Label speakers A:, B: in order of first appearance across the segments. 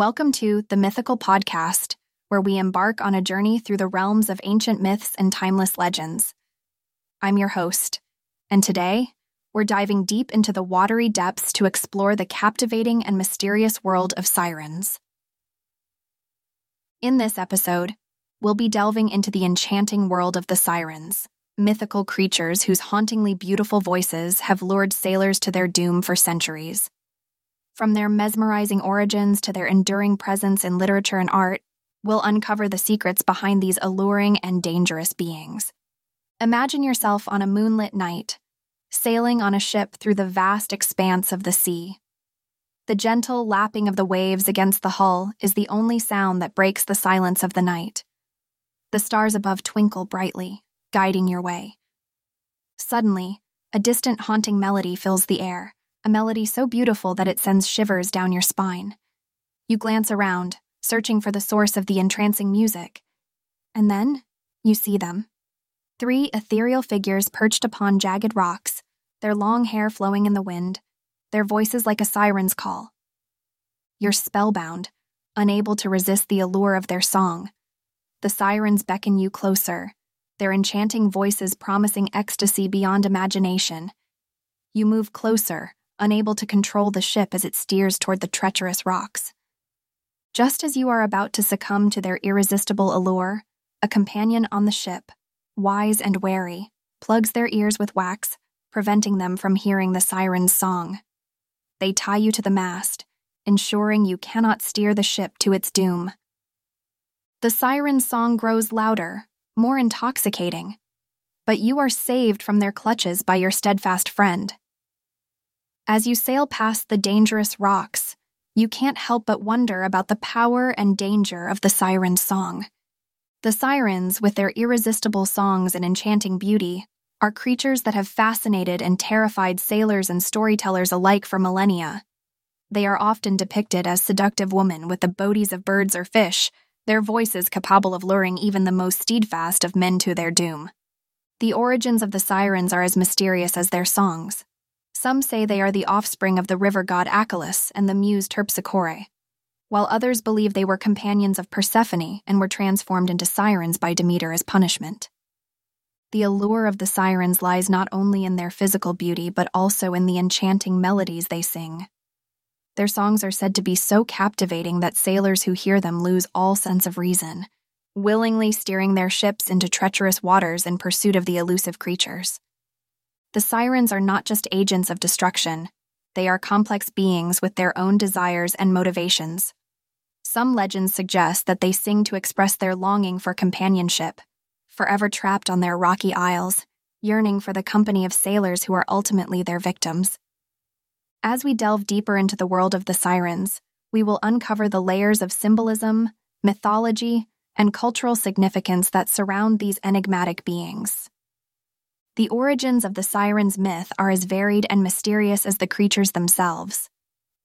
A: Welcome to the Mythical Podcast, where we embark on a journey through the realms of ancient myths and timeless legends. I'm your host, and today we're diving deep into the watery depths to explore the captivating and mysterious world of sirens. In this episode, we'll be delving into the enchanting world of the sirens, mythical creatures whose hauntingly beautiful voices have lured sailors to their doom for centuries. From their mesmerizing origins to their enduring presence in literature and art, we'll uncover the secrets behind these alluring and dangerous beings. Imagine yourself on a moonlit night, sailing on a ship through the vast expanse of the sea. The gentle lapping of the waves against the hull is the only sound that breaks the silence of the night. The stars above twinkle brightly, guiding your way. Suddenly, a distant haunting melody fills the air a melody so beautiful that it sends shivers down your spine. You glance around, searching for the source of the entrancing music. And then, you see them. Three ethereal figures perched upon jagged rocks, their long hair flowing in the wind, their voices like a siren's call. You're spellbound, unable to resist the allure of their song. The sirens beckon you closer, their enchanting voices promising ecstasy beyond imagination. You move closer, unable to control the ship as it steers toward the treacherous rocks. Just as you are about to succumb to their irresistible allure, a companion on the ship, wise and wary, plugs their ears with wax, preventing them from hearing the siren's song. They tie you to the mast, ensuring you cannot steer the ship to its doom. The siren's song grows louder, more intoxicating, but you are saved from their clutches by your steadfast friend. As you sail past the dangerous rocks, you can't help but wonder about the power and danger of the siren's song. The sirens, with their irresistible songs and enchanting beauty, are creatures that have fascinated and terrified sailors and storytellers alike for millennia. They are often depicted as seductive women with the bodies of birds or fish, their voices capable of luring even the most steadfast of men to their doom. The origins of the sirens are as mysterious as their songs. Some say they are the offspring of the river god Achelous and the muse Terpsichore, while others believe they were companions of Persephone and were transformed into sirens by Demeter as punishment. The allure of the sirens lies not only in their physical beauty, but also in the enchanting melodies they sing. Their songs are said to be so captivating that sailors who hear them lose all sense of reason, willingly steering their ships into treacherous waters in pursuit of the elusive creatures. The sirens are not just agents of destruction, they are complex beings with their own desires and motivations. Some legends suggest that they sing to express their longing for companionship, forever trapped on their rocky isles, yearning for the company of sailors who are ultimately their victims. As we delve deeper into the world of the sirens, we will uncover the layers of symbolism, mythology, and cultural significance that surround these enigmatic beings. The origins of the sirens myth are as varied and mysterious as the creatures themselves.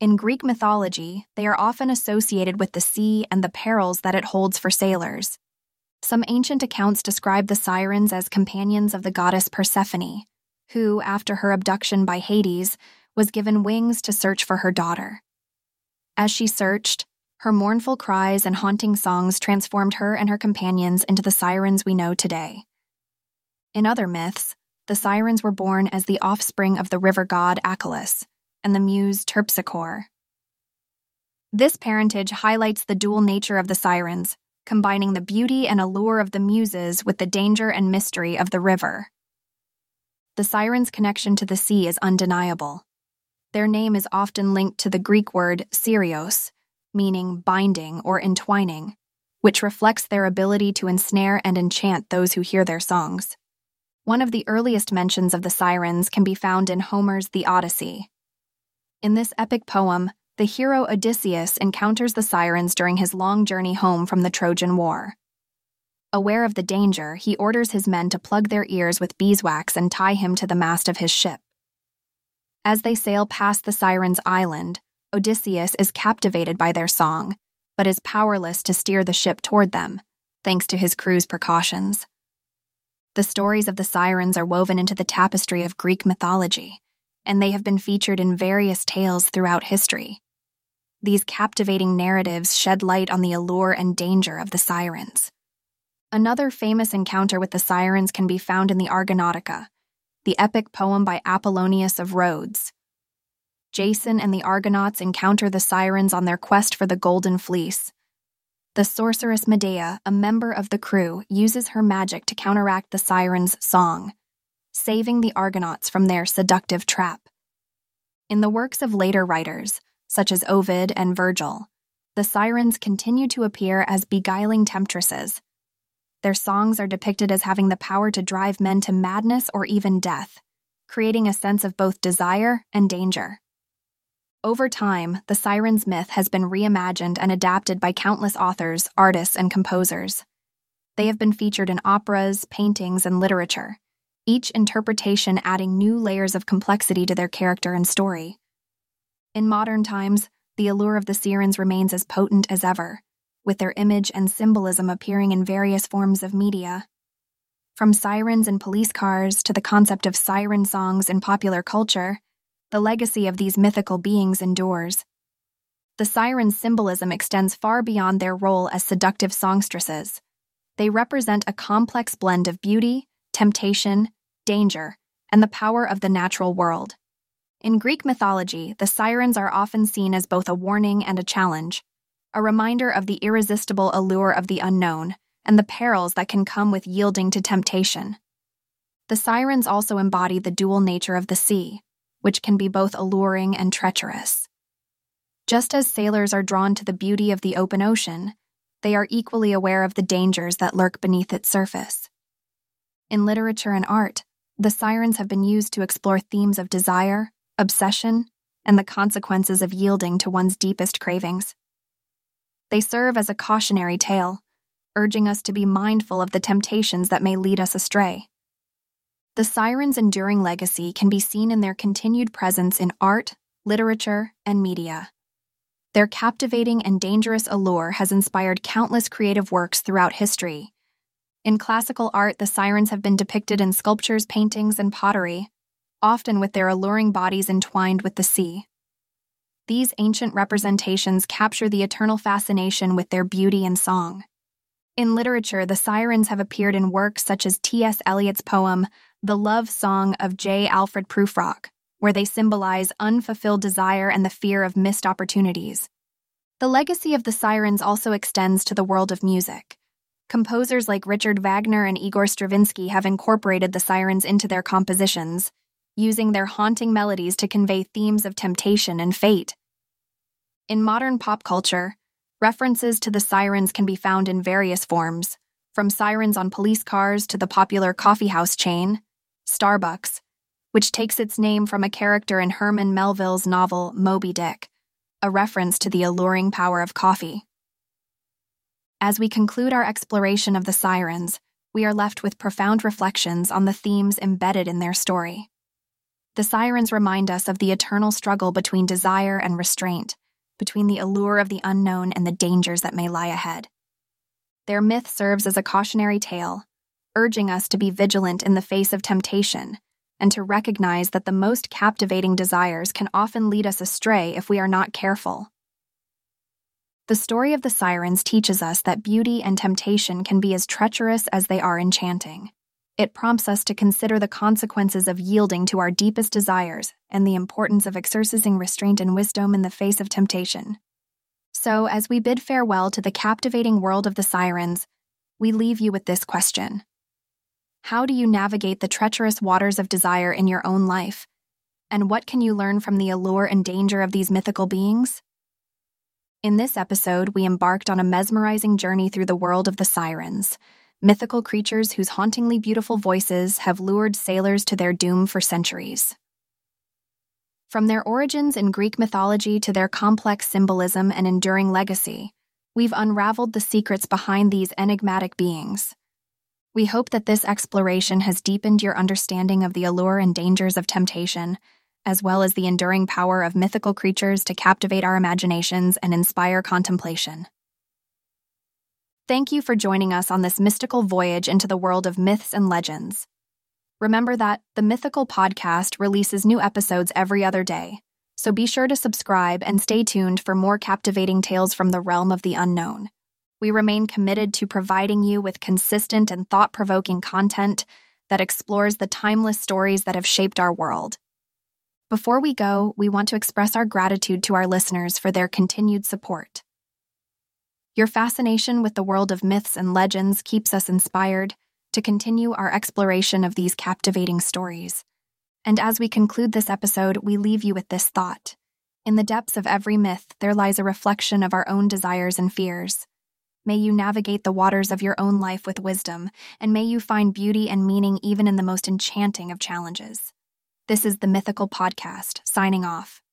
A: In Greek mythology, they are often associated with the sea and the perils that it holds for sailors. Some ancient accounts describe the sirens as companions of the goddess Persephone, who, after her abduction by Hades, was given wings to search for her daughter. As she searched, her mournful cries and haunting songs transformed her and her companions into the sirens we know today. In other myths, the sirens were born as the offspring of the river god Achelous and the muse Terpsichore. This parentage highlights the dual nature of the sirens, combining the beauty and allure of the muses with the danger and mystery of the river. The sirens' connection to the sea is undeniable. Their name is often linked to the Greek word sirios, meaning binding or entwining, which reflects their ability to ensnare and enchant those who hear their songs. One of the earliest mentions of the sirens can be found in Homer's The Odyssey. In this epic poem, the hero Odysseus encounters the sirens during his long journey home from the Trojan War. Aware of the danger, he orders his men to plug their ears with beeswax and tie him to the mast of his ship. As they sail past the sirens' island, Odysseus is captivated by their song, but is powerless to steer the ship toward them, thanks to his crew's precautions. The stories of the sirens are woven into the tapestry of Greek mythology, and they have been featured in various tales throughout history. these captivating narratives shed light on the allure and danger of the sirens. Another famous encounter with the sirens can be found in the Argonautica, the epic poem by Apollonius of Rhodes. Jason and the Argonauts encounter the sirens on their quest for the Golden Fleece. The sorceress Medea, a member of the crew, uses her magic to counteract the sirens' song, saving the Argonauts from their seductive trap. In the works of later writers, such as Ovid and Virgil, the sirens continue to appear as beguiling temptresses. Their songs are depicted as having the power to drive men to madness or even death, creating a sense of both desire and danger. Over time, the sirens myth has been reimagined and adapted by countless authors, artists, and composers. They have been featured in operas, paintings, and literature, each interpretation adding new layers of complexity to their character and story. In modern times, the allure of the sirens remains as potent as ever, with their image and symbolism appearing in various forms of media. From sirens in police cars to the concept of siren songs in popular culture, the legacy of these mythical beings endures. The siren's symbolism extends far beyond their role as seductive songstresses. They represent a complex blend of beauty, temptation, danger, and the power of the natural world. In Greek mythology, the sirens are often seen as both a warning and a challenge, a reminder of the irresistible allure of the unknown and the perils that can come with yielding to temptation. The sirens also embody the dual nature of the sea, which can be both alluring and treacherous. Just as sailors are drawn to the beauty of the open ocean, they are equally aware of the dangers that lurk beneath its surface. In literature and art, the sirens have been used to explore themes of desire, obsession, and the consequences of yielding to one's deepest cravings. They serve as a cautionary tale, urging us to be mindful of the temptations that may lead us astray. The sirens' enduring legacy can be seen in their continued presence in art, literature, and media. Their captivating and dangerous allure has inspired countless creative works throughout history, in classical art, the sirens have been depicted in sculptures, paintings, and pottery, often with their alluring bodies entwined with the sea. These ancient representations capture the eternal fascination with their beauty and song. In literature, the sirens have appeared in works such as T.S. Eliot's poem, The Love Song of J. Alfred Prufrock, where they symbolize unfulfilled desire and the fear of missed opportunities. The legacy of the sirens also extends to the world of music. Composers like Richard Wagner and Igor Stravinsky have incorporated the sirens into their compositions, using their haunting melodies to convey themes of temptation and fate. In modern pop culture, references to the sirens can be found in various forms, from sirens on police cars to the popular coffeehouse chain, Starbucks, which takes its name from a character in Herman Melville's novel Moby Dick, a reference to the alluring power of coffee. As we conclude our exploration of the sirens, we are left with profound reflections on the themes embedded in their story. The sirens remind us of the eternal struggle between desire and restraint, between the allure of the unknown and the dangers that may lie ahead. Their myth serves as a cautionary tale, urging us to be vigilant in the face of temptation and to recognize that the most captivating desires can often lead us astray if we are not careful. The story of the sirens teaches us that beauty and temptation can be as treacherous as they are enchanting. It prompts us to consider the consequences of yielding to our deepest desires and the importance of exercising restraint and wisdom in the face of temptation. So, as we bid farewell to the captivating world of the sirens, we leave you with this question How do you navigate the treacherous waters of desire in your own life? And what can you learn from the allure and danger of these mythical beings? In this episode, we embarked on a mesmerizing journey through the world of the sirens, mythical creatures whose hauntingly beautiful voices have lured sailors to their doom for centuries. From their origins in Greek mythology to their complex symbolism and enduring legacy, we've unraveled the secrets behind these enigmatic beings. We hope that this exploration has deepened your understanding of the allure and dangers of temptation as well as the enduring power of mythical creatures to captivate our imaginations and inspire contemplation. Thank you for joining us on this mystical voyage into the world of myths and legends. Remember that the Mythical Podcast releases new episodes every other day, so be sure to subscribe and stay tuned for more captivating tales from the realm of the unknown. We remain committed to providing you with consistent and thought provoking content that explores the timeless stories that have shaped our world. Before we go, we want to express our gratitude to our listeners for their continued support. Your fascination with the world of myths and legends keeps us inspired to continue our exploration of these captivating stories. And as we conclude this episode, we leave you with this thought. In the depths of every myth, there lies a reflection of our own desires and fears. May you navigate the waters of your own life with wisdom, and may you find beauty and meaning even in the most enchanting of challenges. This is the Mythical Podcast, signing off.